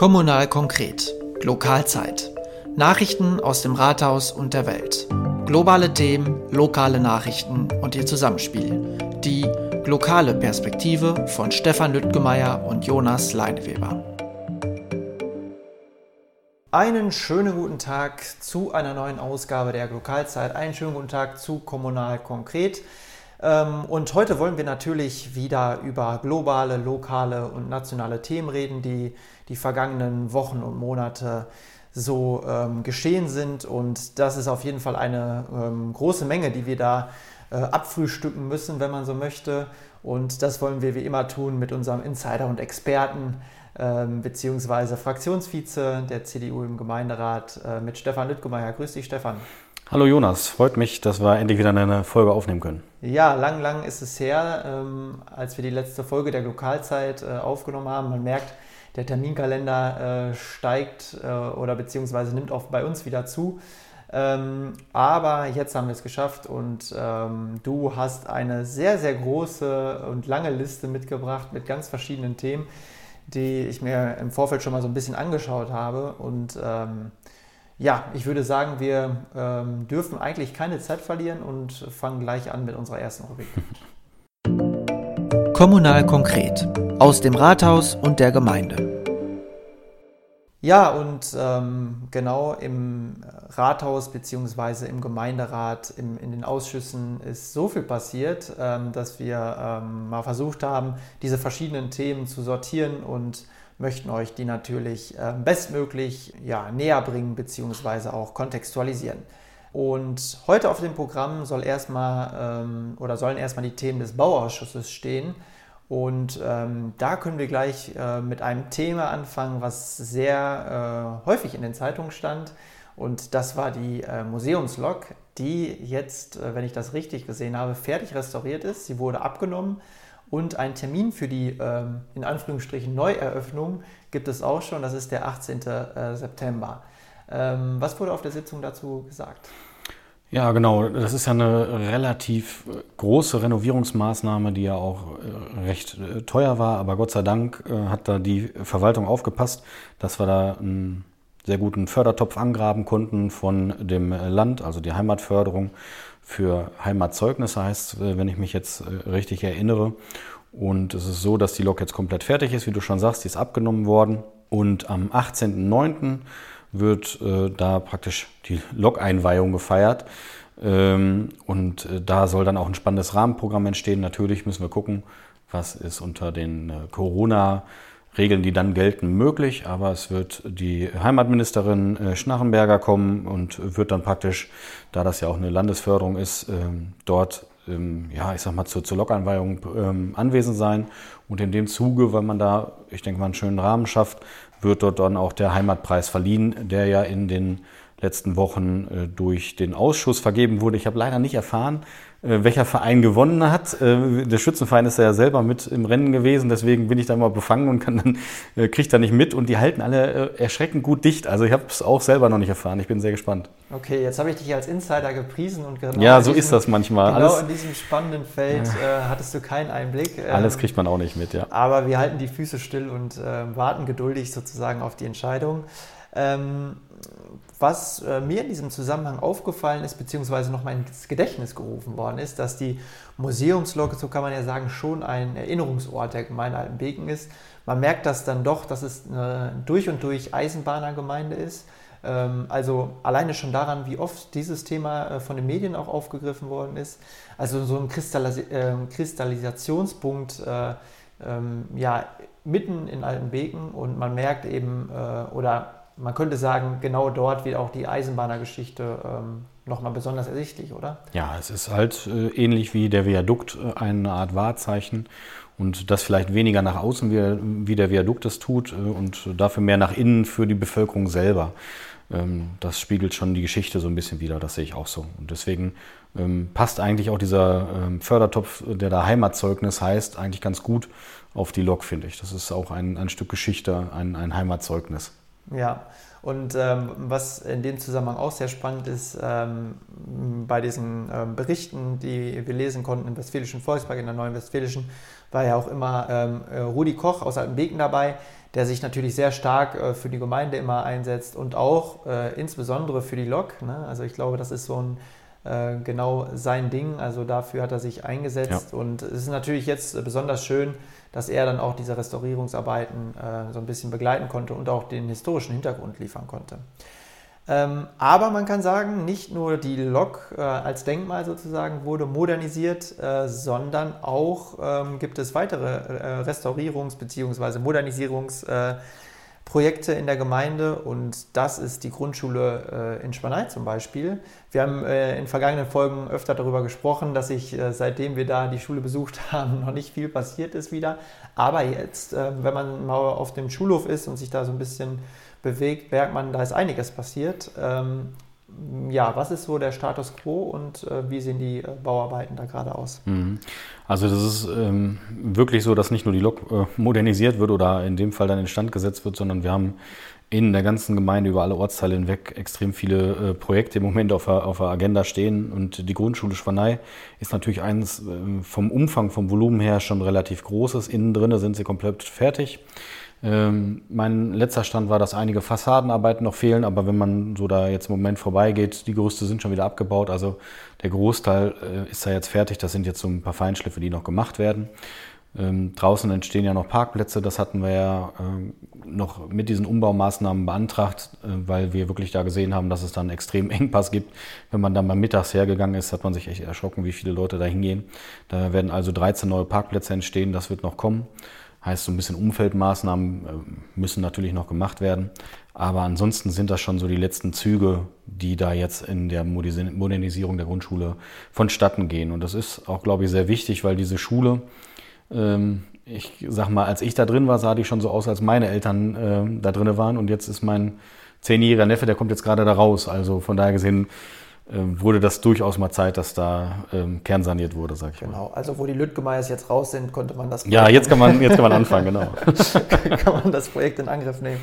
Kommunal konkret. Lokalzeit. Nachrichten aus dem Rathaus und der Welt. Globale Themen, lokale Nachrichten und ihr Zusammenspiel. Die lokale Perspektive von Stefan Lüttgemeier und Jonas Leineweber. Einen schönen guten Tag zu einer neuen Ausgabe der Lokalzeit. Einen schönen guten Tag zu Kommunal konkret. Ähm, und heute wollen wir natürlich wieder über globale, lokale und nationale Themen reden, die die vergangenen Wochen und Monate so ähm, geschehen sind. Und das ist auf jeden Fall eine ähm, große Menge, die wir da äh, abfrühstücken müssen, wenn man so möchte. Und das wollen wir wie immer tun mit unserem Insider und Experten beziehungsweise Fraktionsvize der CDU im Gemeinderat äh, mit Stefan Lüttgemeier. Grüß dich, Stefan. Hallo Jonas, freut mich, dass wir endlich wieder eine Folge aufnehmen können. Ja, lang, lang ist es her, ähm, als wir die letzte Folge der Lokalzeit äh, aufgenommen haben. Man merkt, der Terminkalender äh, steigt äh, oder beziehungsweise nimmt auch bei uns wieder zu. Ähm, aber jetzt haben wir es geschafft und ähm, du hast eine sehr, sehr große und lange Liste mitgebracht mit ganz verschiedenen Themen, die ich mir im Vorfeld schon mal so ein bisschen angeschaut habe. Und ähm, ja, ich würde sagen, wir ähm, dürfen eigentlich keine Zeit verlieren und fangen gleich an mit unserer ersten Rubrik. Kommunal konkret aus dem Rathaus und der Gemeinde. Ja, und ähm, genau im Rathaus bzw. im Gemeinderat, im, in den Ausschüssen ist so viel passiert, ähm, dass wir ähm, mal versucht haben, diese verschiedenen Themen zu sortieren und möchten euch die natürlich äh, bestmöglich ja, näher bringen bzw. auch kontextualisieren. Und heute auf dem Programm soll erstmal ähm, oder sollen erstmal die Themen des Bauausschusses stehen. Und ähm, da können wir gleich äh, mit einem Thema anfangen, was sehr äh, häufig in den Zeitungen stand. Und das war die äh, Museumslok, die jetzt, äh, wenn ich das richtig gesehen habe, fertig restauriert ist. Sie wurde abgenommen und einen Termin für die ähm, in Anführungsstrichen Neueröffnung gibt es auch schon. Das ist der 18. Äh, September. Ähm, was wurde auf der Sitzung dazu gesagt? Ja, genau. Das ist ja eine relativ große Renovierungsmaßnahme, die ja auch äh, recht äh, teuer war. Aber Gott sei Dank hat da die Verwaltung aufgepasst, dass wir da einen sehr guten Fördertopf angraben konnten von dem Land, also die Heimatförderung für Heimatzeugnisse heißt, wenn ich mich jetzt richtig erinnere. Und es ist so, dass die Lok jetzt komplett fertig ist, wie du schon sagst, die ist abgenommen worden. Und am 18.09 wird äh, da praktisch die Log-Einweihung gefeiert. Ähm, und äh, da soll dann auch ein spannendes Rahmenprogramm entstehen. Natürlich müssen wir gucken, was ist unter den äh, Corona-Regeln, die dann gelten, möglich. Aber es wird die Heimatministerin äh, Schnarrenberger kommen und wird dann praktisch, da das ja auch eine Landesförderung ist, ähm, dort ähm, ja, ich sag mal, zur, zur Lokanweihung ähm, anwesend sein. Und in dem Zuge, weil man da, ich denke mal, einen schönen Rahmen schafft, wird dort dann auch der Heimatpreis verliehen, der ja in den letzten Wochen äh, durch den Ausschuss vergeben wurde. Ich habe leider nicht erfahren, äh, welcher Verein gewonnen hat. Äh, der Schützenverein ist ja selber mit im Rennen gewesen, deswegen bin ich da immer befangen und kann dann, kriege da nicht mit und die halten alle erschreckend gut dicht. Also ich habe es auch selber noch nicht erfahren. Ich bin sehr gespannt. Okay, jetzt habe ich dich als Insider gepriesen und genau Ja, so diesem, ist das manchmal. Genau Alles, in diesem spannenden Feld äh, hattest du keinen Einblick. Ähm, Alles kriegt man auch nicht mit, ja. Aber wir halten die Füße still und äh, warten geduldig sozusagen auf die Entscheidung. Ähm, was äh, mir in diesem Zusammenhang aufgefallen ist, beziehungsweise nochmal ins Gedächtnis gerufen worden ist, dass die Museumslok, so kann man ja sagen, schon ein Erinnerungsort der Gemeinde Altenbeken ist. Man merkt das dann doch, dass es eine durch und durch Eisenbahnergemeinde ist. Ähm, also alleine schon daran, wie oft dieses Thema äh, von den Medien auch aufgegriffen worden ist. Also so ein Kristallis äh, Kristallisationspunkt äh, ähm, ja, mitten in Altenbeken und man merkt eben, äh, oder man könnte sagen, genau dort wird auch die Eisenbahnergeschichte ähm, nochmal besonders ersichtlich, oder? Ja, es ist halt äh, ähnlich wie der Viadukt äh, eine Art Wahrzeichen und das vielleicht weniger nach außen, wie, wie der Viadukt es tut äh, und dafür mehr nach innen für die Bevölkerung selber. Ähm, das spiegelt schon die Geschichte so ein bisschen wieder, das sehe ich auch so. Und deswegen ähm, passt eigentlich auch dieser ähm, Fördertopf, der da Heimatzeugnis heißt, eigentlich ganz gut auf die Lok, finde ich. Das ist auch ein, ein Stück Geschichte, ein, ein Heimatzeugnis. Ja, und ähm, was in dem Zusammenhang auch sehr spannend ist, ähm, bei diesen ähm, Berichten, die wir lesen konnten im Westfälischen Volkspark, in der Neuen Westfälischen, war ja auch immer ähm, äh, Rudi Koch aus Altenbeken dabei, der sich natürlich sehr stark äh, für die Gemeinde immer einsetzt und auch äh, insbesondere für die Lok. Ne? Also ich glaube, das ist so ein äh, genau sein Ding. Also dafür hat er sich eingesetzt. Ja. Und es ist natürlich jetzt besonders schön, dass er dann auch diese Restaurierungsarbeiten äh, so ein bisschen begleiten konnte und auch den historischen Hintergrund liefern konnte. Ähm, aber man kann sagen, nicht nur die Lok äh, als Denkmal sozusagen wurde modernisiert, äh, sondern auch ähm, gibt es weitere äh, Restaurierungs- bzw. Modernisierungsprojekte in der Gemeinde und das ist die Grundschule äh, in Spanei zum Beispiel. Wir haben äh, in vergangenen Folgen öfter darüber gesprochen, dass sich äh, seitdem wir da die Schule besucht haben, noch nicht viel passiert ist wieder. Aber jetzt, wenn man mal auf dem Schulhof ist und sich da so ein bisschen bewegt, merkt man, da ist einiges passiert. Ähm, ja, was ist so der Status quo und äh, wie sehen die äh, Bauarbeiten da gerade aus? Mhm. Also das ist ähm, wirklich so, dass nicht nur die Lok äh, modernisiert wird oder in dem Fall dann instand gesetzt wird, sondern wir haben in der ganzen Gemeinde über alle Ortsteile hinweg extrem viele äh, Projekte im Moment auf der, auf der Agenda stehen. Und die Grundschule Schwanei ist natürlich eines äh, vom Umfang, vom Volumen her schon relativ großes. Innen drinne sind sie komplett fertig. Ähm, mein letzter Stand war, dass einige Fassadenarbeiten noch fehlen, aber wenn man so da jetzt im Moment vorbeigeht, die Gerüste sind schon wieder abgebaut. Also der Großteil äh, ist da jetzt fertig. Das sind jetzt so ein paar Feinschliffe, die noch gemacht werden. Ähm, draußen entstehen ja noch Parkplätze. Das hatten wir ja äh, noch mit diesen Umbaumaßnahmen beantragt, äh, weil wir wirklich da gesehen haben, dass es dann extrem Engpass gibt. Wenn man dann mal mittags hergegangen ist, hat man sich echt erschrocken, wie viele Leute da hingehen. Da werden also 13 neue Parkplätze entstehen. Das wird noch kommen. Heißt, so ein bisschen Umfeldmaßnahmen äh, müssen natürlich noch gemacht werden. Aber ansonsten sind das schon so die letzten Züge, die da jetzt in der Modernisierung der Grundschule vonstatten gehen. Und das ist auch, glaube ich, sehr wichtig, weil diese Schule, ähm, ich sag mal, als ich da drin war, sah die schon so aus, als meine Eltern äh, da drin waren. Und jetzt ist mein zehnjähriger Neffe, der kommt jetzt gerade da raus. Also von daher gesehen ähm, wurde das durchaus mal Zeit, dass da ähm, kernsaniert wurde, sag ich genau. mal. Genau, also wo die Lüttgemeiers jetzt raus sind, konnte man das Projekt Ja, jetzt kann man, jetzt kann man anfangen, genau. kann man das Projekt in Angriff nehmen.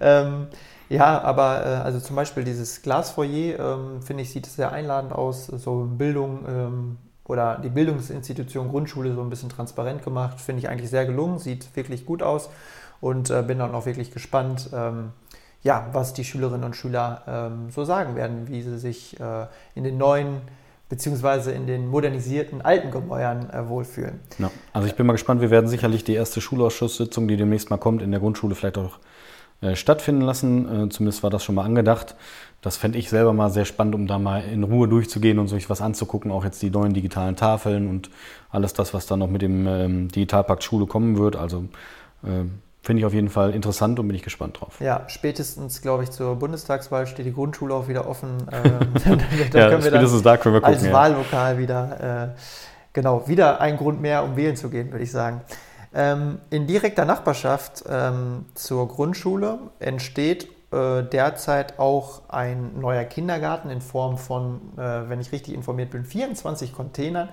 Ähm, ja, aber äh, also zum Beispiel dieses Glasfoyer, ähm, finde ich, sieht sehr einladend aus. So Bildung ähm, oder die Bildungsinstitution Grundschule so ein bisschen transparent gemacht, finde ich eigentlich sehr gelungen, sieht wirklich gut aus und äh, bin dann auch wirklich gespannt ähm, ja, was die Schülerinnen und Schüler ähm, so sagen werden, wie sie sich äh, in den neuen beziehungsweise in den modernisierten alten Gemäuern äh, wohlfühlen. Ja, also ich bin mal gespannt, wir werden sicherlich die erste Schulausschusssitzung, die demnächst mal kommt, in der Grundschule vielleicht auch äh, stattfinden lassen. Äh, zumindest war das schon mal angedacht. Das fände ich selber mal sehr spannend, um da mal in Ruhe durchzugehen und sich was anzugucken. Auch jetzt die neuen digitalen Tafeln und alles das, was dann noch mit dem ähm, Digitalpakt Schule kommen wird. Also äh, Finde ich auf jeden Fall interessant und bin ich gespannt drauf. Ja, spätestens, glaube ich, zur Bundestagswahl steht die Grundschule auch wieder offen. Ähm, dann, ja, können wir dann da können wir gucken, als ja. Wahllokal wieder, äh, genau, wieder ein Grund mehr, um wählen zu gehen, würde ich sagen. Ähm, in direkter Nachbarschaft ähm, zur Grundschule entsteht äh, derzeit auch ein neuer Kindergarten in Form von, äh, wenn ich richtig informiert bin, 24 Containern.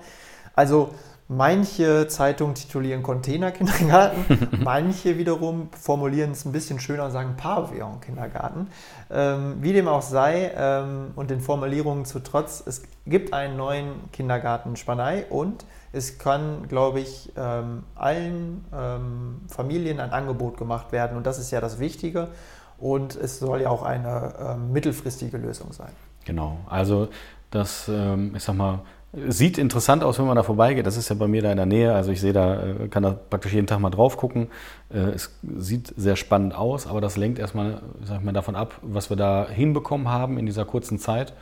Also Manche Zeitungen titulieren Containerkindergarten, manche wiederum formulieren es ein bisschen schöner und sagen Pavillon-Kindergarten. Ähm, wie dem auch sei ähm, und den Formulierungen zu trotz, es gibt einen neuen Kindergarten Spanei und es kann, glaube ich, ähm, allen ähm, Familien ein Angebot gemacht werden und das ist ja das Wichtige und es soll ja auch eine ähm, mittelfristige Lösung sein. Genau, also das, ähm, ich sag mal, Sieht interessant aus, wenn man da vorbeigeht. Das ist ja bei mir da in der Nähe. Also ich sehe da, äh, kann da praktisch jeden Tag mal drauf gucken. Äh, es sieht sehr spannend aus, aber das lenkt erstmal, sag ich mal, davon ab, was wir da hinbekommen haben in dieser kurzen Zeit.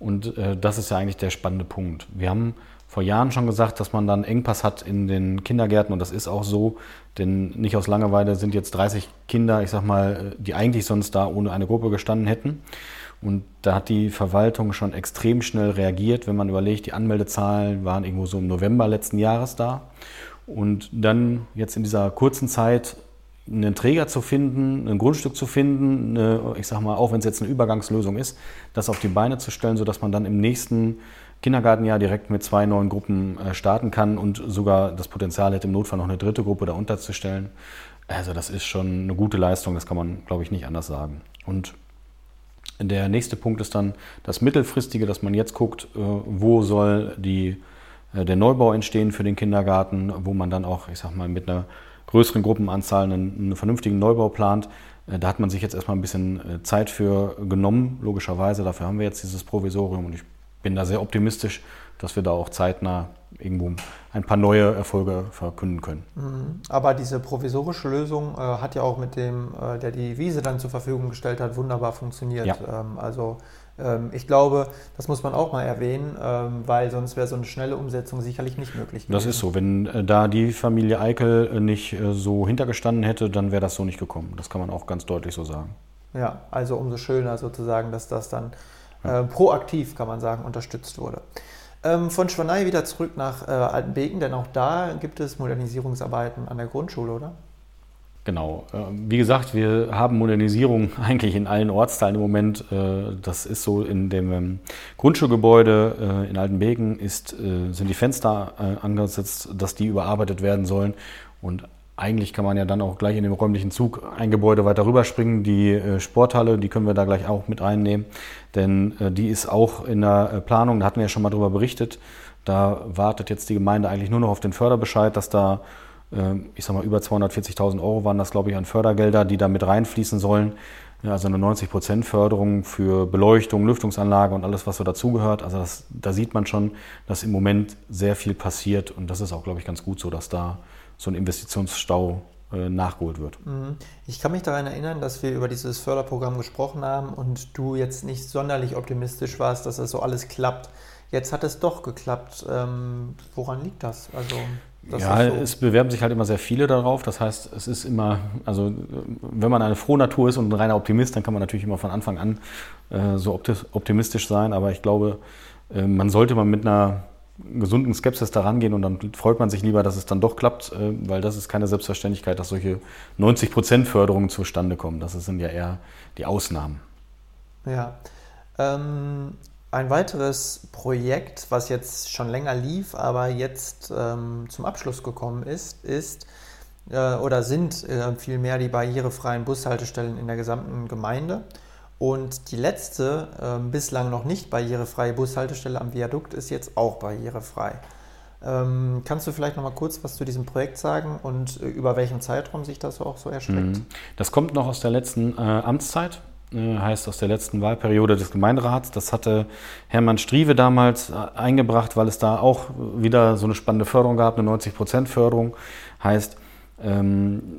Und äh, das ist ja eigentlich der spannende Punkt. Wir haben vor Jahren schon gesagt, dass man dann Engpass hat in den Kindergärten und das ist auch so, denn nicht aus Langeweile sind jetzt 30 Kinder, ich sag mal, die eigentlich sonst da ohne eine Gruppe gestanden hätten. Und da hat die Verwaltung schon extrem schnell reagiert, wenn man überlegt, die Anmeldezahlen waren irgendwo so im November letzten Jahres da. Und dann jetzt in dieser kurzen Zeit einen Träger zu finden, ein Grundstück zu finden, eine, ich sag mal, auch wenn es jetzt eine Übergangslösung ist, das auf die Beine zu stellen, sodass man dann im nächsten Kindergartenjahr direkt mit zwei neuen Gruppen äh, starten kann und sogar das Potenzial hätte, im Notfall noch eine dritte Gruppe da unterzustellen. Also das ist schon eine gute Leistung, das kann man, glaube ich, nicht anders sagen. Und der nächste Punkt ist dann das mittelfristige, dass man jetzt guckt, äh, wo soll die, äh, der Neubau entstehen für den Kindergarten, wo man dann auch, ich sag mal, mit einer größeren Gruppenanzahl einen, einen vernünftigen Neubau plant. Äh, da hat man sich jetzt erstmal ein bisschen Zeit für genommen, logischerweise. Dafür haben wir jetzt dieses Provisorium und ich bin da sehr optimistisch, dass wir da auch zeitnah irgendwo ein paar neue Erfolge verkünden können. Mhm. Aber diese provisorische Lösung äh, hat ja auch mit dem, äh, der die Wiese dann zur Verfügung gestellt hat, wunderbar funktioniert. Ja. Ähm, also ähm, ich glaube, das muss man auch mal erwähnen, ähm, weil sonst wäre so eine schnelle Umsetzung sicherlich nicht möglich gewesen. Das ist so. Wenn äh, da die Familie Eikel äh, nicht äh, so hintergestanden hätte, dann wäre das so nicht gekommen. Das kann man auch ganz deutlich so sagen. Ja, also umso schöner sozusagen, dass das dann äh, proaktiv, kann man sagen, unterstützt wurde. Ähm, von Schwanei wieder zurück nach äh, Altenbeken, denn auch da gibt es Modernisierungsarbeiten an der Grundschule, oder? Genau. Ähm, wie gesagt, wir haben Modernisierung eigentlich in allen Ortsteilen im Moment. Äh, das ist so in dem ähm, Grundschulgebäude äh, in Altenbeken ist, äh, sind die Fenster angesetzt, dass die überarbeitet werden sollen. Und eigentlich kann man ja dann auch gleich in dem räumlichen Zug ein Gebäude weiter rüberspringen. Die Sporthalle, die können wir da gleich auch mit reinnehmen, denn die ist auch in der Planung. Da hatten wir ja schon mal drüber berichtet. Da wartet jetzt die Gemeinde eigentlich nur noch auf den Förderbescheid, dass da ich sag mal, über 240.000 Euro waren das, glaube ich, an Fördergelder, die da mit reinfließen sollen. Also eine 90% Förderung für Beleuchtung, Lüftungsanlage und alles, was so dazugehört. Also das, da sieht man schon, dass im Moment sehr viel passiert und das ist auch, glaube ich, ganz gut so, dass da so ein Investitionsstau äh, nachgeholt wird. Mhm. Ich kann mich daran erinnern, dass wir über dieses Förderprogramm gesprochen haben und du jetzt nicht sonderlich optimistisch warst, dass das so alles klappt. Jetzt hat es doch geklappt. Ähm, woran liegt das? Also ja, so. es bewerben sich halt immer sehr viele darauf. Das heißt, es ist immer, also wenn man eine frohe Natur ist und ein reiner Optimist, dann kann man natürlich immer von Anfang an äh, so optimistisch sein. Aber ich glaube, äh, man sollte mal mit einer gesunden Skepsis daran gehen und dann freut man sich lieber, dass es dann doch klappt, äh, weil das ist keine Selbstverständlichkeit, dass solche 90 Prozent Förderungen zustande kommen. Das sind ja eher die Ausnahmen. Ja. Ähm, ein weiteres Projekt, was jetzt schon länger lief, aber jetzt ähm, zum Abschluss gekommen ist, ist äh, oder sind äh, vielmehr die barrierefreien Bushaltestellen in der gesamten Gemeinde. Und die letzte, äh, bislang noch nicht barrierefreie Bushaltestelle am Viadukt ist jetzt auch barrierefrei. Ähm, kannst du vielleicht noch mal kurz was zu diesem Projekt sagen und äh, über welchen Zeitraum sich das auch so erstreckt? Mhm. Das kommt noch aus der letzten äh, Amtszeit. Äh, heißt aus der letzten Wahlperiode des Gemeinderats. Das hatte Hermann Strieve damals äh, eingebracht, weil es da auch wieder so eine spannende Förderung gab, eine 90-Prozent-Förderung. Heißt, ähm,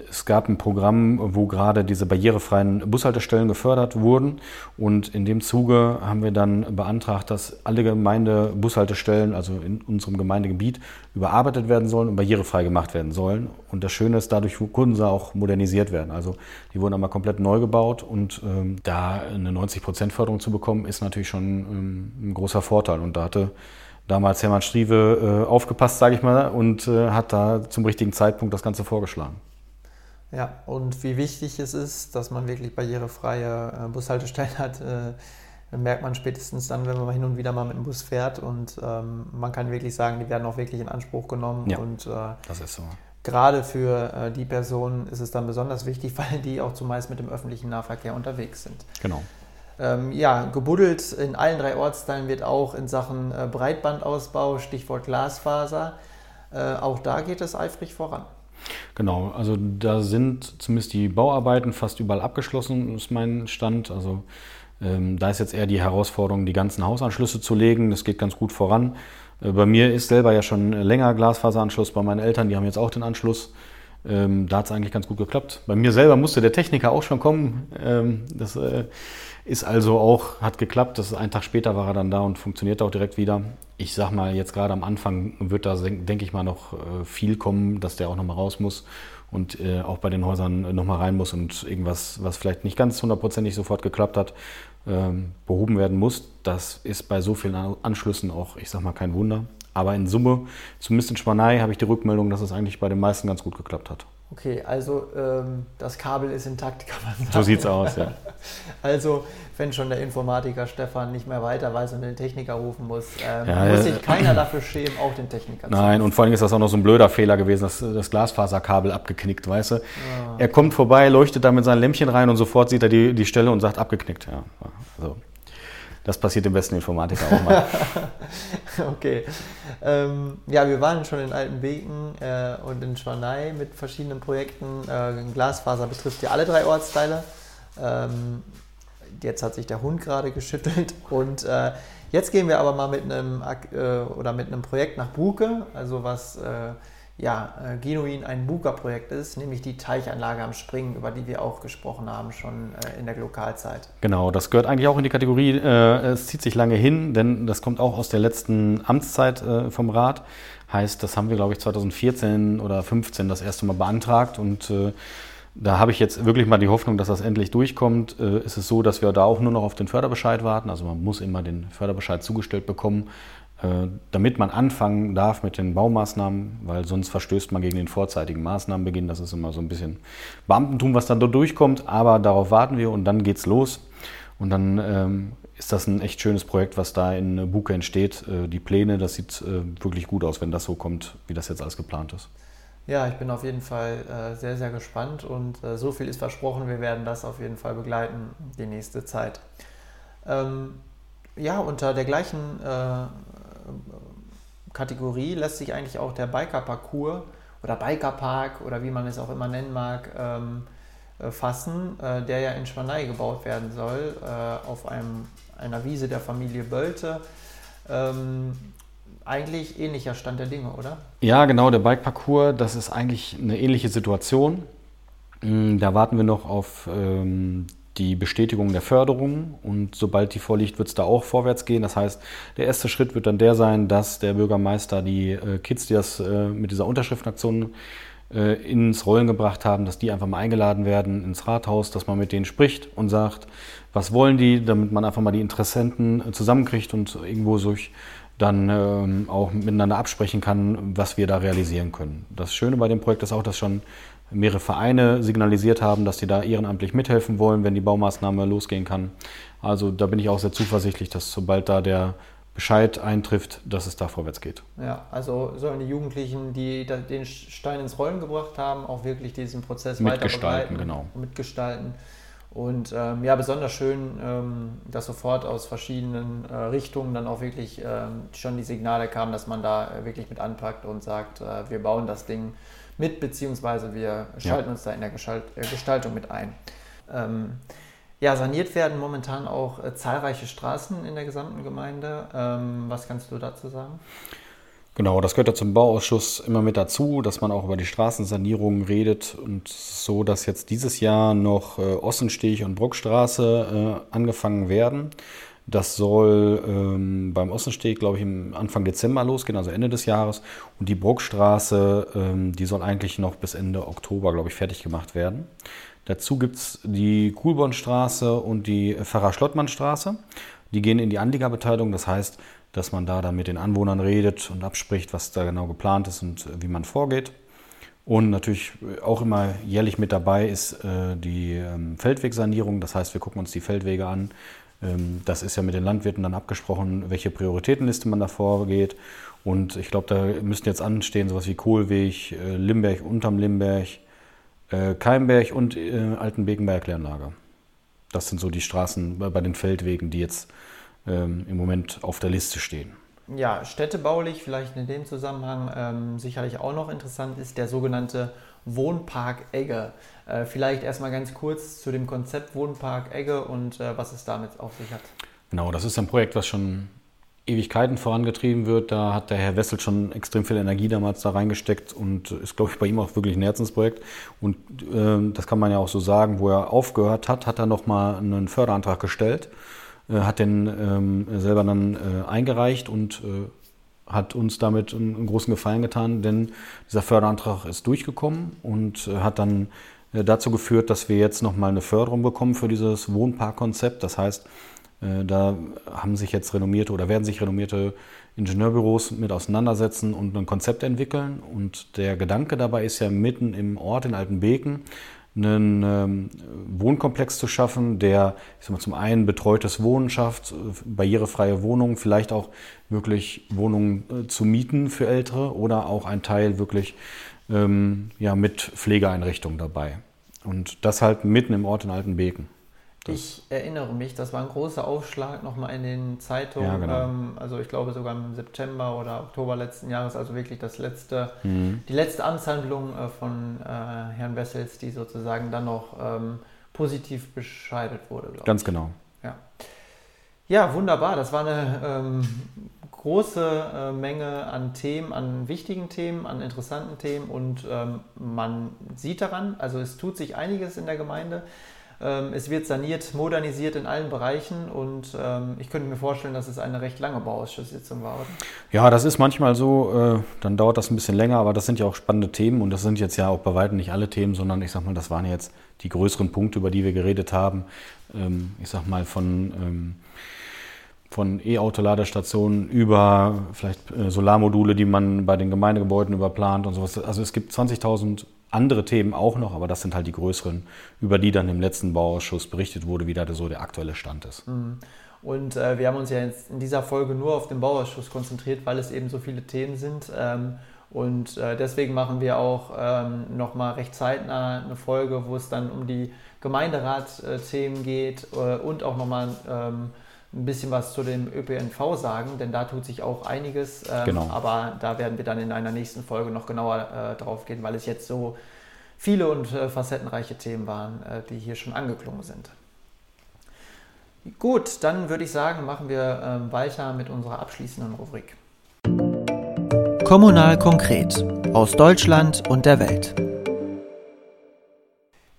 es gab ein Programm, wo gerade diese barrierefreien Bushaltestellen gefördert wurden. Und in dem Zuge haben wir dann beantragt, dass alle Gemeinde-Bushaltestellen, also in unserem Gemeindegebiet, überarbeitet werden sollen und barrierefrei gemacht werden sollen. Und das Schöne ist, dadurch konnten sie auch modernisiert werden. Also die wurden einmal komplett neu gebaut und ähm, da eine 90% Förderung zu bekommen, ist natürlich schon ähm, ein großer Vorteil. Und da hatte damals Hermann Strieve äh, aufgepasst, sage ich mal, und äh, hat da zum richtigen Zeitpunkt das Ganze vorgeschlagen. Ja, und wie wichtig es ist, dass man wirklich barrierefreie äh, Bushaltestellen hat, merkt man spätestens dann, wenn man hin und wieder mal mit dem Bus fährt. Und ähm, man kann wirklich sagen, die werden auch wirklich in Anspruch genommen. Ja, und, äh, das ist so. Gerade für äh, die Personen ist es dann besonders wichtig, weil die auch zumeist mit dem öffentlichen Nahverkehr unterwegs sind. Genau. Ähm, ja, gebuddelt in allen drei Ortsteilen wird auch in Sachen äh, Breitbandausbau, Stichwort Glasfaser. Äh, auch da geht es eifrig voran. Genau, also da sind zumindest die Bauarbeiten fast überall abgeschlossen, ist mein Stand. Also ähm, da ist jetzt eher die Herausforderung, die ganzen Hausanschlüsse zu legen. Das geht ganz gut voran. Äh, bei mir ist selber ja schon länger Glasfaseranschluss, bei meinen Eltern, die haben jetzt auch den Anschluss. Ähm, da hat es eigentlich ganz gut geklappt. Bei mir selber musste der Techniker auch schon kommen. Ähm, das äh, ist also auch, hat geklappt. Das ist ein Tag später war er dann da und funktioniert auch direkt wieder. Ich sag mal, jetzt gerade am Anfang wird da, denke ich mal, noch äh, viel kommen, dass der auch nochmal raus muss und äh, auch bei den Häusern nochmal rein muss und irgendwas, was vielleicht nicht ganz hundertprozentig sofort geklappt hat, ähm, behoben werden muss. Das ist bei so vielen Anschlüssen auch, ich sag mal, kein Wunder. Aber in Summe, zumindest in Spanei, habe ich die Rückmeldung, dass es eigentlich bei den meisten ganz gut geklappt hat. Okay, also ähm, das Kabel ist intakt, kann man sagen. So sieht es aus, ja. Also, wenn schon der Informatiker Stefan nicht mehr weiter weiß und den Techniker rufen muss, ähm, ja, muss sich keiner dafür schämen, auch den Techniker zu Nein, und vor allem ist das auch noch so ein blöder Fehler gewesen, dass das Glasfaserkabel abgeknickt, weißt du? Ja. Er kommt vorbei, leuchtet da mit seinem Lämpchen rein und sofort sieht er die, die Stelle und sagt abgeknickt. Ja, also. Das passiert dem besten Informatiker auch mal. okay. Ähm, ja, wir waren schon in Altenbeken äh, und in Schwanei mit verschiedenen Projekten. Äh, Glasfaser betrifft ja alle drei Ortsteile. Ähm, jetzt hat sich der Hund gerade geschüttelt und äh, jetzt gehen wir aber mal mit einem äh, oder mit einem Projekt nach Buke, also was äh, ja, äh, genuin ein Buka-Projekt ist, nämlich die Teichanlage am Springen, über die wir auch gesprochen haben schon äh, in der Lokalzeit. Genau, das gehört eigentlich auch in die Kategorie, äh, es zieht sich lange hin, denn das kommt auch aus der letzten Amtszeit äh, vom Rat. Heißt, das haben wir, glaube ich, 2014 oder 2015 das erste Mal beantragt und äh, da habe ich jetzt wirklich mal die Hoffnung, dass das endlich durchkommt. Äh, ist es so, dass wir da auch nur noch auf den Förderbescheid warten. Also man muss immer den Förderbescheid zugestellt bekommen. Äh, damit man anfangen darf mit den Baumaßnahmen, weil sonst verstößt man gegen den vorzeitigen Maßnahmenbeginn. Das ist immer so ein bisschen Beamtentum, was dann dort durchkommt, aber darauf warten wir und dann geht's los. Und dann ähm, ist das ein echt schönes Projekt, was da in Buke entsteht. Äh, die Pläne, das sieht äh, wirklich gut aus, wenn das so kommt, wie das jetzt alles geplant ist. Ja, ich bin auf jeden Fall äh, sehr, sehr gespannt und äh, so viel ist versprochen. Wir werden das auf jeden Fall begleiten die nächste Zeit. Ähm, ja, unter der gleichen äh, Kategorie lässt sich eigentlich auch der Biker-Parcours oder Bikerpark oder wie man es auch immer nennen mag, ähm, äh, fassen, äh, der ja in Schwanei gebaut werden soll, äh, auf einem, einer Wiese der Familie Bölte. Ähm, eigentlich ähnlicher Stand der Dinge, oder? Ja, genau, der Bike-Parcours, das ist eigentlich eine ähnliche Situation. Mm, da warten wir noch auf ähm, die Bestätigung der Förderung und sobald die vorliegt, wird es da auch vorwärts gehen. Das heißt, der erste Schritt wird dann der sein, dass der Bürgermeister die äh, Kids, die das äh, mit dieser Unterschriftenaktion äh, ins Rollen gebracht haben, dass die einfach mal eingeladen werden ins Rathaus, dass man mit denen spricht und sagt, was wollen die, damit man einfach mal die Interessenten äh, zusammenkriegt und irgendwo durch dann ähm, auch miteinander absprechen kann, was wir da realisieren können. Das Schöne bei dem Projekt ist auch, dass schon mehrere Vereine signalisiert haben, dass sie da ehrenamtlich mithelfen wollen, wenn die Baumaßnahme losgehen kann. Also da bin ich auch sehr zuversichtlich, dass sobald da der Bescheid eintrifft, dass es da vorwärts geht. Ja, also sollen die Jugendlichen, die den Stein ins Rollen gebracht haben, auch wirklich diesen Prozess mitgestalten, genau. mitgestalten. Und ähm, ja, besonders schön, ähm, dass sofort aus verschiedenen äh, Richtungen dann auch wirklich ähm, schon die Signale kamen, dass man da äh, wirklich mit anpackt und sagt, äh, wir bauen das Ding mit, beziehungsweise wir schalten ja. uns da in der Gestalt, äh, Gestaltung mit ein. Ähm, ja, saniert werden momentan auch äh, zahlreiche Straßen in der gesamten Gemeinde. Ähm, was kannst du dazu sagen? Genau, das gehört ja zum Bauausschuss immer mit dazu, dass man auch über die Straßensanierung redet und so, dass jetzt dieses Jahr noch äh, Ossensteg und Bruckstraße äh, angefangen werden. Das soll ähm, beim Ossensteg, glaube ich, im Anfang Dezember losgehen, also Ende des Jahres. Und die Bruckstraße, ähm, die soll eigentlich noch bis Ende Oktober, glaube ich, fertig gemacht werden. Dazu gibt es die Kuhlbornstraße und die Pfarrer-Schlottmann-Straße. Die gehen in die Anliegerbeteiligung. Das heißt, dass man da dann mit den Anwohnern redet und abspricht, was da genau geplant ist und wie man vorgeht. Und natürlich auch immer jährlich mit dabei ist äh, die ähm, Feldwegsanierung. Das heißt, wir gucken uns die Feldwege an, das ist ja mit den Landwirten dann abgesprochen, welche Prioritätenliste man da vorgeht. Und ich glaube, da müssten jetzt anstehen sowas wie Kohlweg, äh, Limberg, unterm Limberg, äh, Keimberg und äh, Altenbekenberg-Lernlager. Das sind so die Straßen bei den Feldwegen, die jetzt ähm, im Moment auf der Liste stehen. Ja, städtebaulich vielleicht in dem Zusammenhang ähm, sicherlich auch noch interessant ist der sogenannte Wohnpark Egge. Äh, vielleicht erstmal ganz kurz zu dem Konzept Wohnpark Egge und äh, was es damit auf sich hat. Genau, das ist ein Projekt, was schon Ewigkeiten vorangetrieben wird. Da hat der Herr Wessel schon extrem viel Energie damals da reingesteckt und ist, glaube ich, bei ihm auch wirklich ein Herzensprojekt. Und äh, das kann man ja auch so sagen, wo er aufgehört hat, hat er nochmal einen Förderantrag gestellt, äh, hat den ähm, selber dann eingereicht und hat uns damit einen großen Gefallen getan, denn dieser Förderantrag ist durchgekommen und äh, hat dann äh, dazu geführt, dass wir jetzt nochmal eine Förderung bekommen für dieses Wohnparkkonzept. Das heißt, äh, da haben sich jetzt renommierte oder werden sich renommierte Ingenieurbüros mit auseinandersetzen und ein Konzept entwickeln. Und der Gedanke dabei ist ja mitten im Ort in Altenbeken einen ähm, Wohnkomplex zu schaffen, der ich sag mal, zum einen betreutes Wohnen schafft, barrierefreie Wohnungen, vielleicht auch wirklich Wohnungen äh, zu mieten für Ältere oder auch ein Teil wirklich ähm, ja, mit Pflegeeinrichtungen dabei. Und das halt mitten im Ort in Altenbeken. Ich erinnere mich, das war ein großer Aufschlag nochmal in den Zeitungen. Ja, genau. ähm, also ich glaube sogar im September oder Oktober letzten Jahres, also wirklich das letzte, mhm. die letzte Amtshandlung äh, von äh, Herrn Wessels, die sozusagen dann noch ähm, positiv bescheidet wurde. Ganz ich. genau. Ja. ja, wunderbar. Das war eine ähm, große äh, Menge an Themen, an wichtigen Themen, an interessanten Themen und ähm, man sieht daran, also es tut sich einiges in der Gemeinde. Ähm, es wird saniert, modernisiert in allen Bereichen und ähm, ich könnte mir vorstellen, dass es eine recht lange Bauausschusssitzung war. Oder? Ja, das ist manchmal so, äh, dann dauert das ein bisschen länger, aber das sind ja auch spannende Themen und das sind jetzt ja auch bei weitem nicht alle Themen, sondern ich sag mal, das waren jetzt die größeren Punkte, über die wir geredet haben. Ähm, ich sag mal von von E-Auto-Ladestationen über vielleicht äh, Solarmodule, die man bei den Gemeindegebäuden überplant und sowas. Also es gibt 20.000 andere Themen auch noch, aber das sind halt die größeren, über die dann im letzten Bauausschuss berichtet wurde, wie da so der aktuelle Stand ist. Mhm. Und äh, wir haben uns ja jetzt in dieser Folge nur auf den Bauausschuss konzentriert, weil es eben so viele Themen sind. Ähm, und äh, deswegen machen wir auch ähm, nochmal recht zeitnah eine Folge, wo es dann um die Gemeinderat-Themen geht äh, und auch nochmal ähm, ein bisschen was zu dem ÖPNV sagen, denn da tut sich auch einiges. Ähm, genau. Aber da werden wir dann in einer nächsten Folge noch genauer äh, drauf gehen, weil es jetzt so viele und äh, facettenreiche Themen waren, äh, die hier schon angeklungen sind. Gut, dann würde ich sagen, machen wir ähm, weiter mit unserer abschließenden Rubrik. Kommunal konkret aus Deutschland und der Welt.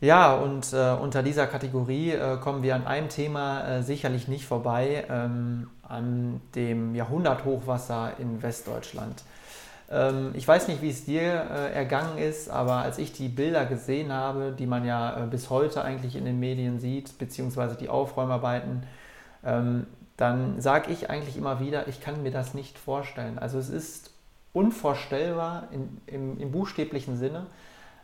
Ja, und äh, unter dieser Kategorie äh, kommen wir an einem Thema äh, sicherlich nicht vorbei, ähm, an dem Jahrhunderthochwasser in Westdeutschland. Ähm, ich weiß nicht, wie es dir äh, ergangen ist, aber als ich die Bilder gesehen habe, die man ja äh, bis heute eigentlich in den Medien sieht, beziehungsweise die Aufräumarbeiten, ähm, dann sage ich eigentlich immer wieder, ich kann mir das nicht vorstellen. Also es ist unvorstellbar in, im, im buchstäblichen Sinne.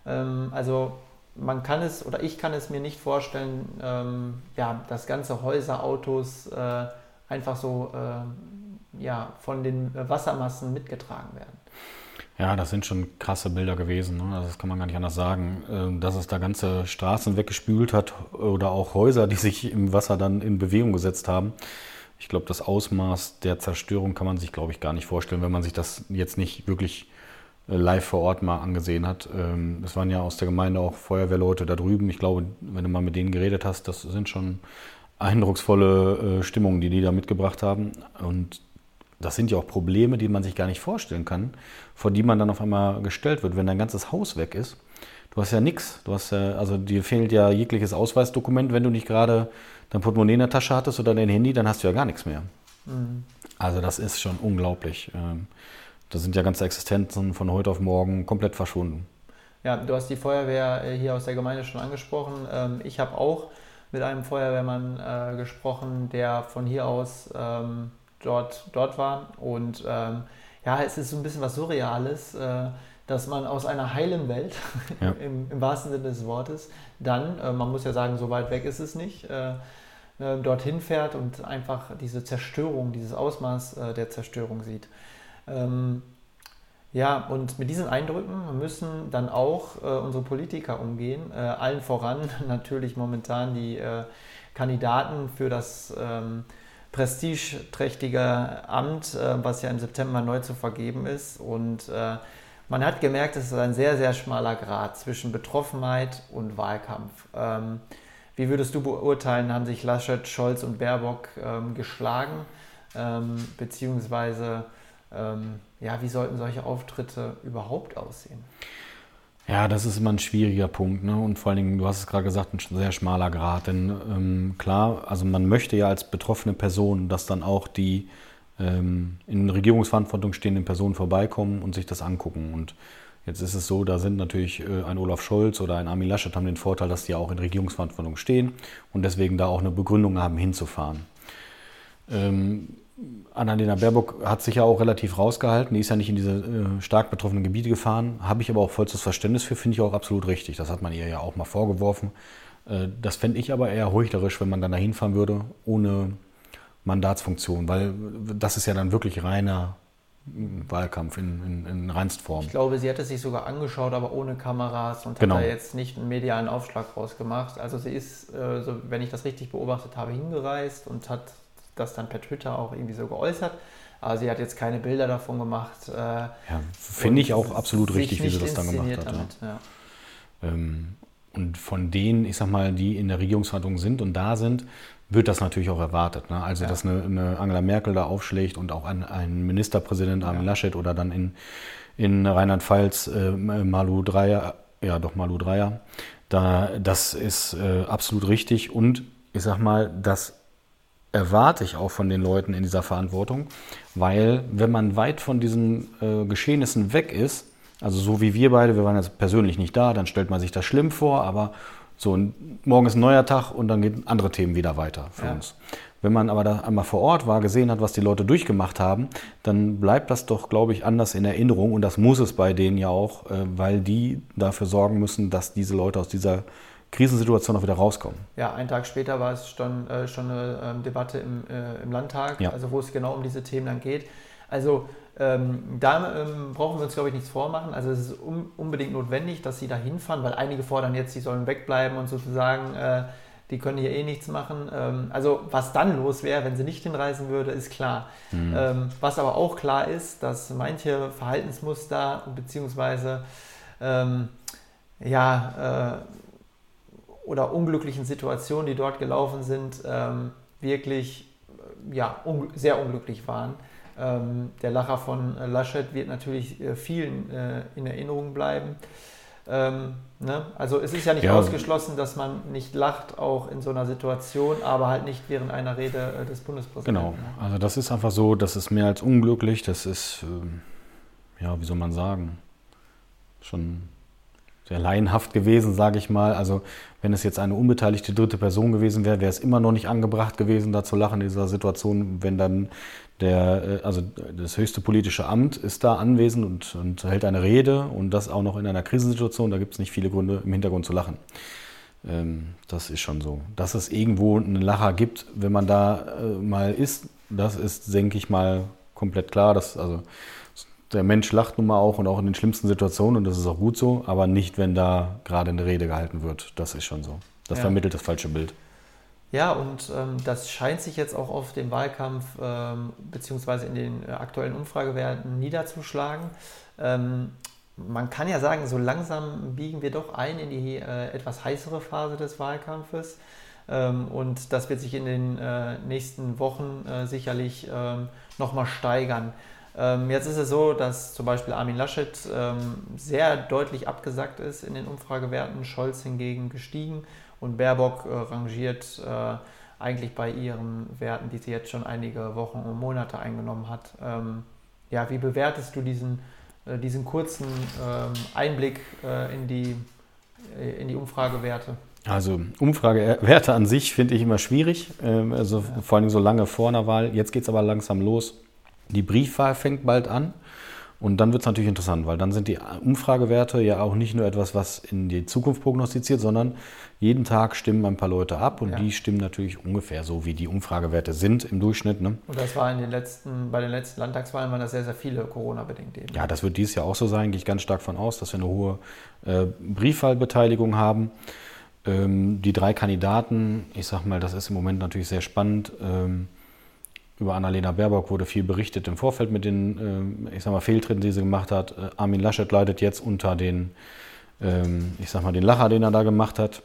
Ähm, also man kann es oder ich kann es mir nicht vorstellen, ähm, ja, dass ganze Häuser, Autos äh, einfach so äh, ja, von den Wassermassen mitgetragen werden. Ja, das sind schon krasse Bilder gewesen. Ne? Das kann man gar nicht anders sagen. Ähm, dass es da ganze Straßen weggespült hat oder auch Häuser, die sich im Wasser dann in Bewegung gesetzt haben. Ich glaube, das Ausmaß der Zerstörung kann man sich, glaube ich, gar nicht vorstellen, wenn man sich das jetzt nicht wirklich live vor Ort mal angesehen hat. Ähm, es waren ja aus der Gemeinde auch Feuerwehrleute da drüben. Ich glaube, wenn du mal mit denen geredet hast, das sind schon eindrucksvolle äh, Stimmungen, die die da mitgebracht haben. Und das sind ja auch Probleme, die man sich gar nicht vorstellen kann, vor die man dann auf einmal gestellt wird, wenn dein ganzes Haus weg ist. Du hast ja nichts. Du hast ja, also dir fehlt ja jegliches Ausweisdokument, wenn du nicht gerade dein Portemonnaie in der Tasche hattest oder dein Handy, dann hast du ja gar nichts mehr. Mhm. Also das ist schon unglaublich. Da sind ja ganze Existenzen von heute auf morgen komplett verschwunden. Ja, du hast die Feuerwehr äh, hier aus der Gemeinde schon angesprochen. Ähm, ich habe auch mit einem Feuerwehrmann äh, gesprochen, der von hier aus ähm, dort, dort war. Und ähm, ja, es ist so ein bisschen was Surreales, äh, dass man aus einer heilen Welt, ja. im, im, wahrsten Sinne des Wortes, dann, man muss ja sagen, so weit weg ist es nicht, dorthin fährt und einfach diese Zerstörung, dieses Ausmaß der Zerstörung sieht. Ähm, ja, und mit diesen Eindrücken müssen dann auch äh, unsere Politiker umgehen. Äh, allen voran natürlich momentan die äh, Kandidaten für das ähm, prestigeträchtige Amt, äh, was ja im September neu zu vergeben ist. Und äh, man hat gemerkt, es ist ein sehr, sehr schmaler Grad zwischen Betroffenheit und Wahlkampf. Ähm, wie würdest du beurteilen, haben sich Laschet, Scholz und Baerbock ähm, geschlagen? Ähm, beziehungsweise ähm, ja, wie sollten solche Auftritte überhaupt aussehen? Ja, das ist immer ein schwieriger Punkt. Ne? Und vor allen Dingen, du hast es gerade gesagt, ein sehr schmaler Grad. Denn ähm, klar, also man möchte ja als betroffene Person, dass dann auch die ähm, in Regierungsverantwortung stehenden Personen vorbeikommen und sich das angucken. Und jetzt ist es so, da sind natürlich äh, ein Olaf Scholz oder ein Armin Laschet haben den Vorteil, dass die auch in Regierungsverantwortung stehen und deswegen da auch eine Begründung haben, hinzufahren. Ähm, Annalena Baerbock hat sich ja auch relativ rausgehalten. Die ist ja nicht in diese äh, stark betroffenen Gebiete gefahren. Habe ich aber auch vollstes Verständnis für, finde ich auch absolut richtig. Das hat man ihr ja auch mal vorgeworfen. Äh, das fände ich aber eher heuchlerisch, wenn man dann dahin fahren würde, ohne Mandatsfunktion, weil das ist ja dann wirklich reiner Wahlkampf in, in, in Reinstform. Ich glaube, sie hat es sich sogar angeschaut, aber ohne Kameras und Genau. hat da jetzt nicht einen medialen Aufschlag rausgemacht. Also sie ist, äh, so, wenn ich das richtig beobachtet habe, hingereist und hat das dann per Twitter auch irgendwie so geäußert. Aber sie hat jetzt keine Bilder davon gemacht. Äh, Ja, finde ich auch absolut richtig, wie sie das dann gemacht hat. Ja. damit, ja. Ähm, Und von denen, ich sag mal, die in der Regierungsverhandlung sind und da sind, wird das natürlich auch erwartet. Ne? Also, Ja. dass eine, eine Angela Merkel da aufschlägt und auch ein, ein Ministerpräsident Armin Ja. Laschet oder dann in, in Rheinland-Pfalz äh, Malu Dreyer, ja doch Malu Dreyer, da, das ist äh, absolut richtig und ich sag mal, das erwarte ich auch von den Leuten in dieser Verantwortung, weil wenn man weit von diesen äh, Geschehnissen weg ist, also so wie wir beide, wir waren jetzt persönlich nicht da, dann stellt man sich das schlimm vor, aber so ein, morgen ist ein neuer Tag und dann gehen andere Themen wieder weiter für Ja. uns. Wenn man aber da einmal vor Ort war, gesehen hat, was die Leute durchgemacht haben, dann bleibt das doch, glaube ich, anders in Erinnerung und das muss es bei denen ja auch, äh, weil die dafür sorgen müssen, dass diese Leute aus dieser Krisensituation auch wieder rauskommen. Ja, einen Tag später war es schon, äh, schon eine ähm, Debatte im, äh, im Landtag, Ja. also wo es genau um diese Themen dann geht. Also ähm, da ähm, brauchen wir uns, glaube ich, nichts vormachen. Also es ist un unbedingt notwendig, dass sie da hinfahren, weil einige fordern jetzt, sie sollen wegbleiben und sozusagen, äh, die können hier eh nichts machen. Ähm, also was dann los wäre, wenn sie nicht hinreisen würde, ist klar. Ähm, was aber auch klar ist, dass manche Verhaltensmuster beziehungsweise ähm, ja, äh, oder unglücklichen Situationen, die dort gelaufen sind, ähm, wirklich äh, ja, un sehr unglücklich waren. Ähm, der Lacher von Laschet wird natürlich äh, vielen äh, in Erinnerung bleiben. Ähm, ne? Also es ist ja nicht Ja. ausgeschlossen, dass man nicht lacht, auch in so einer Situation, aber halt nicht während einer Rede äh, des Bundespräsidenten. Genau, also das ist einfach so, das ist mehr als unglücklich, das ist, ähm, ja, wie soll man sagen, schon sehr laienhaft gewesen, sage ich mal. Also wenn es jetzt eine unbeteiligte dritte Person gewesen wäre, wäre es immer noch nicht angebracht gewesen, da zu lachen in dieser Situation, wenn dann der, äh, also das höchste politische Amt ist da anwesend und, und hält eine Rede und das auch noch in einer Krisensituation, da gibt es nicht viele Gründe im Hintergrund zu lachen. Ähm, das ist schon so. Dass es irgendwo einen Lacher gibt, wenn man da äh, mal ist, das ist, denke ich mal, komplett klar. Dass, also, der Mensch lacht nun mal auch und auch in den schlimmsten Situationen und das ist auch gut so, aber nicht, wenn da gerade eine Rede gehalten wird. Das ist schon so. Das Ja. vermittelt das falsche Bild. Ja, und ähm, das scheint sich jetzt auch auf dem Wahlkampf ähm, beziehungsweise in den äh, aktuellen Umfragewerten niederzuschlagen. Ähm, man kann ja sagen, so langsam biegen wir doch ein in die äh, etwas heißere Phase des Wahlkampfes. Ähm, und das wird sich in den äh, nächsten Wochen äh, sicherlich ähm, nochmal steigern. Ähm, jetzt ist es so, dass zum Beispiel Armin Laschet ähm, sehr deutlich abgesackt ist in den Umfragewerten, Scholz hingegen gestiegen und Baerbock äh, rangiert äh, eigentlich bei ihren Werten, die sie jetzt schon einige Wochen und Monate eingenommen hat. Ähm, ja, wie bewertest du diesen, äh, diesen kurzen Einblick in, die, in die Umfragewerte? Also Umfragewerte an sich finde ich immer schwierig, also Ja. vor allem so lange vor einer Wahl. Jetzt geht es aber langsam los. Die Briefwahl fängt bald an und dann wird es natürlich interessant, weil dann sind die Umfragewerte ja auch nicht nur etwas, was in die Zukunft prognostiziert, sondern jeden Tag stimmen ein paar Leute ab und Ja. die stimmen natürlich ungefähr so, wie die Umfragewerte sind im Durchschnitt. Ne? Und das war in den letzten, bei den letzten Landtagswahlen waren das sehr, sehr viele Corona-bedingt eben. Ja, das wird dieses Jahr auch so sein, gehe ich ganz stark von aus, dass wir eine hohe äh, Briefwahlbeteiligung haben. Ähm, die drei Kandidaten, ich sag mal, das ist im Moment natürlich sehr spannend. Ähm, über Annalena Baerbock wurde viel berichtet im Vorfeld mit den, ähm, ich sag mal, Fehltritten, die sie gemacht hat. Äh, Armin Laschet leidet jetzt unter den, ähm, ich sag mal, den Lacher, den er da gemacht hat.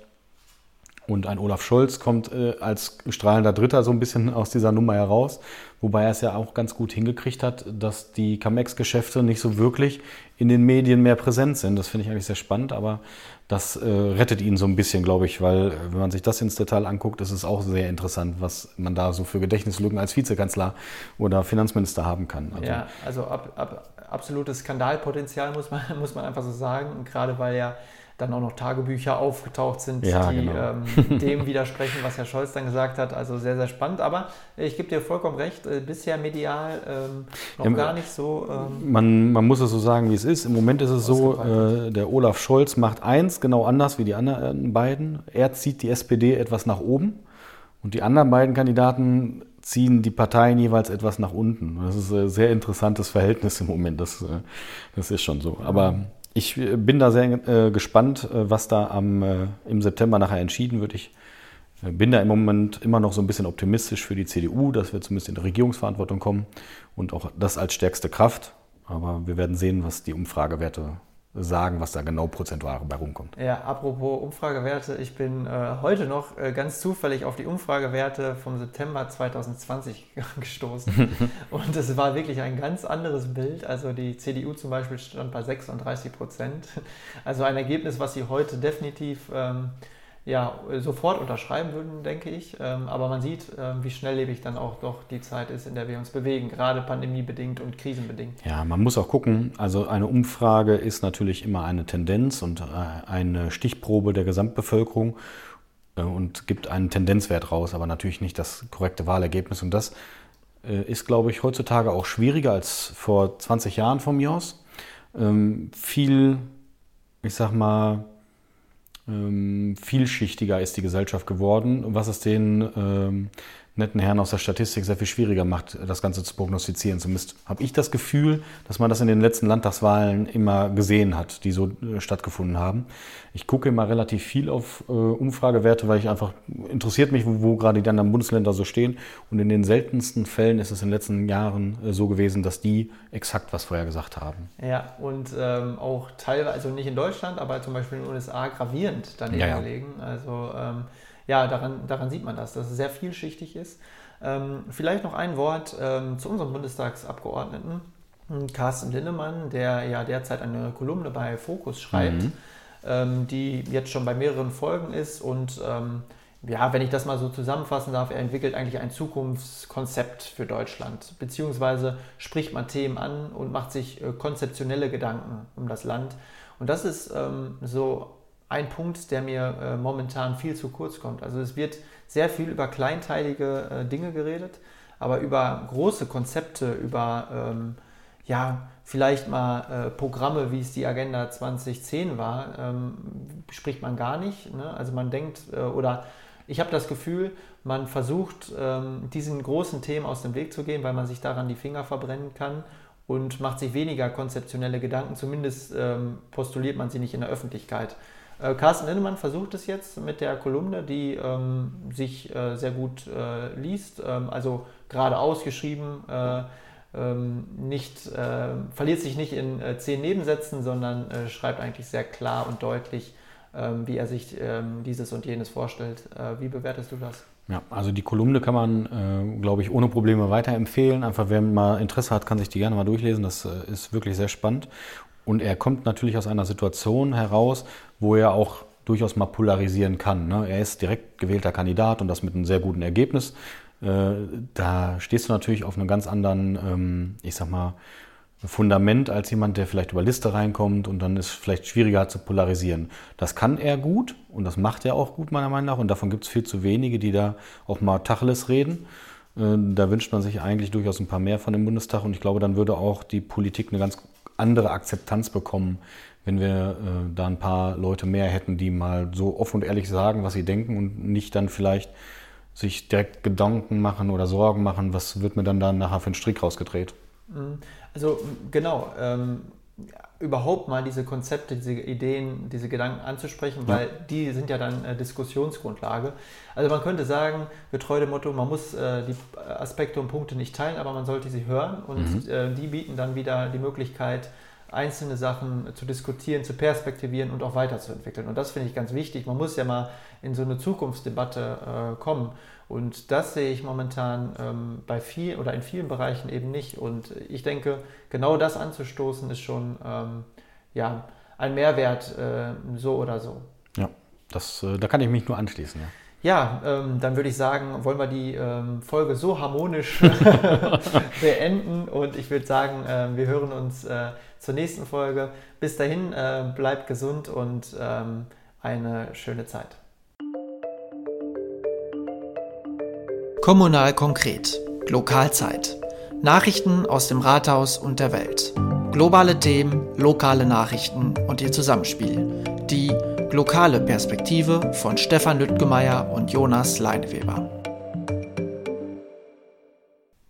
Und ein Olaf Scholz kommt äh, als strahlender Dritter so ein bisschen aus dieser Nummer heraus, wobei er es ja auch ganz gut hingekriegt hat, dass die Camex-Geschäfte nicht so wirklich in den Medien mehr präsent sind. Das finde ich eigentlich sehr spannend, aber das äh, rettet ihn so ein bisschen, glaube ich, weil äh, wenn man sich das ins Detail anguckt, ist es auch sehr interessant, was man da so für Gedächtnislücken als Vizekanzler oder Finanzminister haben kann. Also, Ja, also ab, ab, absolutes Skandalpotenzial muss man, muss man einfach so sagen. Und gerade weil ja dann auch noch Tagebücher aufgetaucht sind, Ja, die genau. ähm, dem widersprechen, was Herr Scholz dann gesagt hat. Also sehr, sehr spannend. Aber ich gebe dir vollkommen recht, äh, bisher medial ähm, noch Ja, gar nicht so. Ähm, Man, man muss es so sagen, wie es ist. Im Moment ist es so, äh, der Olaf Scholz macht eins genau anders wie die anderen beiden. Er zieht die SPD etwas nach oben und die anderen beiden Kandidaten ziehen die Parteien jeweils etwas nach unten. Das ist ein sehr interessantes Verhältnis im Moment. Das, äh, das ist schon so. Aber ich bin da sehr äh, gespannt, äh, was da am, äh, im September nachher entschieden wird. Ich äh, bin da im Moment immer noch so ein bisschen optimistisch für die CDU, dass wir zumindest in die Regierungsverantwortung kommen und auch das als stärkste Kraft. Aber wir werden sehen, was die Umfragewerte sagen, was da genau prozentual bei rumkommt. Ja, apropos Umfragewerte, ich bin äh, heute noch äh, ganz zufällig auf die Umfragewerte vom September 2020 gestoßen. Und es war wirklich ein ganz anderes Bild. Also die CDU zum Beispiel stand bei 36 Prozent. Also ein Ergebnis, was sie heute definitiv ähm, ja, sofort unterschreiben würden, denke ich. Ähm, aber man sieht, ähm, wie schnelllebig dann auch doch die Zeit ist, in der wir uns bewegen, gerade pandemiebedingt und krisenbedingt. Ja, man muss auch gucken. Also eine Umfrage ist natürlich immer eine Tendenz und äh, eine Stichprobe der Gesamtbevölkerung äh, und gibt einen Tendenzwert raus, aber natürlich nicht das korrekte Wahlergebnis. Und das äh, ist, glaube ich, heutzutage auch schwieriger als vor 20 Jahren von mir aus. Ähm, viel, ich sag mal, vielschichtiger ist die Gesellschaft geworden, was es den ähm, netten Herren aus der Statistik sehr viel schwieriger macht, das Ganze zu prognostizieren. Zumindest habe ich das Gefühl, dass man das in den letzten Landtagswahlen immer gesehen hat, die so äh, stattgefunden haben. Ich gucke immer relativ viel auf äh, Umfragewerte, weil ich einfach interessiert mich, wo, wo gerade die anderen Bundesländer so stehen. Und in den seltensten Fällen ist es in den letzten Jahren äh, so gewesen, dass die exakt was vorher gesagt haben. Ja, und ähm, auch teilweise, also nicht in Deutschland, aber zum Beispiel in den USA gravierend daneben ja, ja. gelegen. Also ähm, ja, daran, daran sieht man das, dass es sehr vielschichtig ist. Ähm, vielleicht noch ein Wort ähm, zu unserem Bundestagsabgeordneten, hm, Carsten Linnemann, der ja derzeit eine Kolumne bei Focus schreibt, mhm. ähm, die jetzt schon bei mehreren Folgen ist und ähm, ja, wenn ich das mal so zusammenfassen darf, er entwickelt eigentlich ein Zukunftskonzept für Deutschland, beziehungsweise spricht man Themen an und macht sich äh, konzeptionelle Gedanken um das Land. Und das ist ähm, so ein Punkt, der mir äh, momentan viel zu kurz kommt. Also es wird sehr viel über kleinteilige äh, Dinge geredet, aber über große Konzepte, über ähm, ja, vielleicht mal äh, Programme, wie es die Agenda 2010 war, ähm, spricht man gar nicht. Ne? Also man denkt, äh, oder ich habe das Gefühl, man versucht, ähm, diesen großen Themen aus dem Weg zu gehen, weil man sich daran die Finger verbrennen kann und macht sich weniger konzeptionelle Gedanken. Zumindest ähm, postuliert man sie nicht in der Öffentlichkeit. Äh, Carsten Linnemann versucht es jetzt mit der Kolumne, die ähm, sich äh, sehr gut äh, liest, ähm, also gerade ausgeschrieben, äh, ähm, nicht, äh, verliert sich nicht in zehn Nebensätzen, sondern schreibt eigentlich sehr klar und deutlich, ähm, wie er sich ähm, dieses und jenes vorstellt. wie bewertest du das? Ja, also die Kolumne kann man, glaube ich, ohne Probleme weiterempfehlen. Einfach, wer mal Interesse hat, kann sich die gerne mal durchlesen. Das ist wirklich sehr spannend. Und er kommt natürlich aus einer Situation heraus, wo er auch durchaus mal polarisieren kann. Ne? Er ist direkt gewählter Kandidat und das mit einem sehr guten Ergebnis. Äh, da stehst du natürlich auf einem ganz anderen, ähm, ich sag mal, Fundament als jemand, der vielleicht über Liste reinkommt und dann ist vielleicht schwieriger zu polarisieren. Das kann er gut und das macht er auch gut, meiner Meinung nach. Und davon gibt es viel zu wenige, die da auch mal Tacheles reden. Äh, da wünscht man sich eigentlich durchaus ein paar mehr von dem Bundestag und ich glaube, dann würde auch die Politik eine ganz andere Akzeptanz bekommen, wenn wir äh, da ein paar Leute mehr hätten, die mal so offen und ehrlich sagen, was sie denken und nicht dann vielleicht sich direkt Gedanken machen oder Sorgen machen, was wird mir dann da nachher für einen Strick rausgedreht. Mhm. Also genau, ähm, überhaupt mal diese Konzepte, diese Ideen, diese Gedanken anzusprechen, weil ja. die sind ja dann äh, Diskussionsgrundlage. Also man könnte sagen, getreu dem Motto, man muss äh, die Aspekte und Punkte nicht teilen, aber man sollte sie hören und mhm. äh, die bieten dann wieder die Möglichkeit, einzelne Sachen zu diskutieren, zu perspektivieren und auch weiterzuentwickeln. Und das finde ich ganz wichtig. Man muss ja mal in so eine Zukunftsdebatte äh, kommen. Und das sehe ich momentan ähm, bei viel oder in vielen Bereichen eben nicht. Und ich denke, genau das anzustoßen ist schon ähm, ja, ein Mehrwert, äh, so oder so. Ja, das, äh, da kann ich mich nur anschließen. Ja. Ja, ähm, dann würde ich sagen, wollen wir die ähm, Folge so harmonisch beenden und ich würde sagen, äh, wir hören uns äh, zur nächsten Folge. Bis dahin, äh, bleibt gesund und ähm, eine schöne Zeit. Kommunal konkret. Lokalzeit. Nachrichten aus dem Rathaus und der Welt. Globale Themen, lokale Nachrichten und ihr Zusammenspiel. Die lokale Perspektive von Stefan Lüttgemeier und Jonas Leineweber.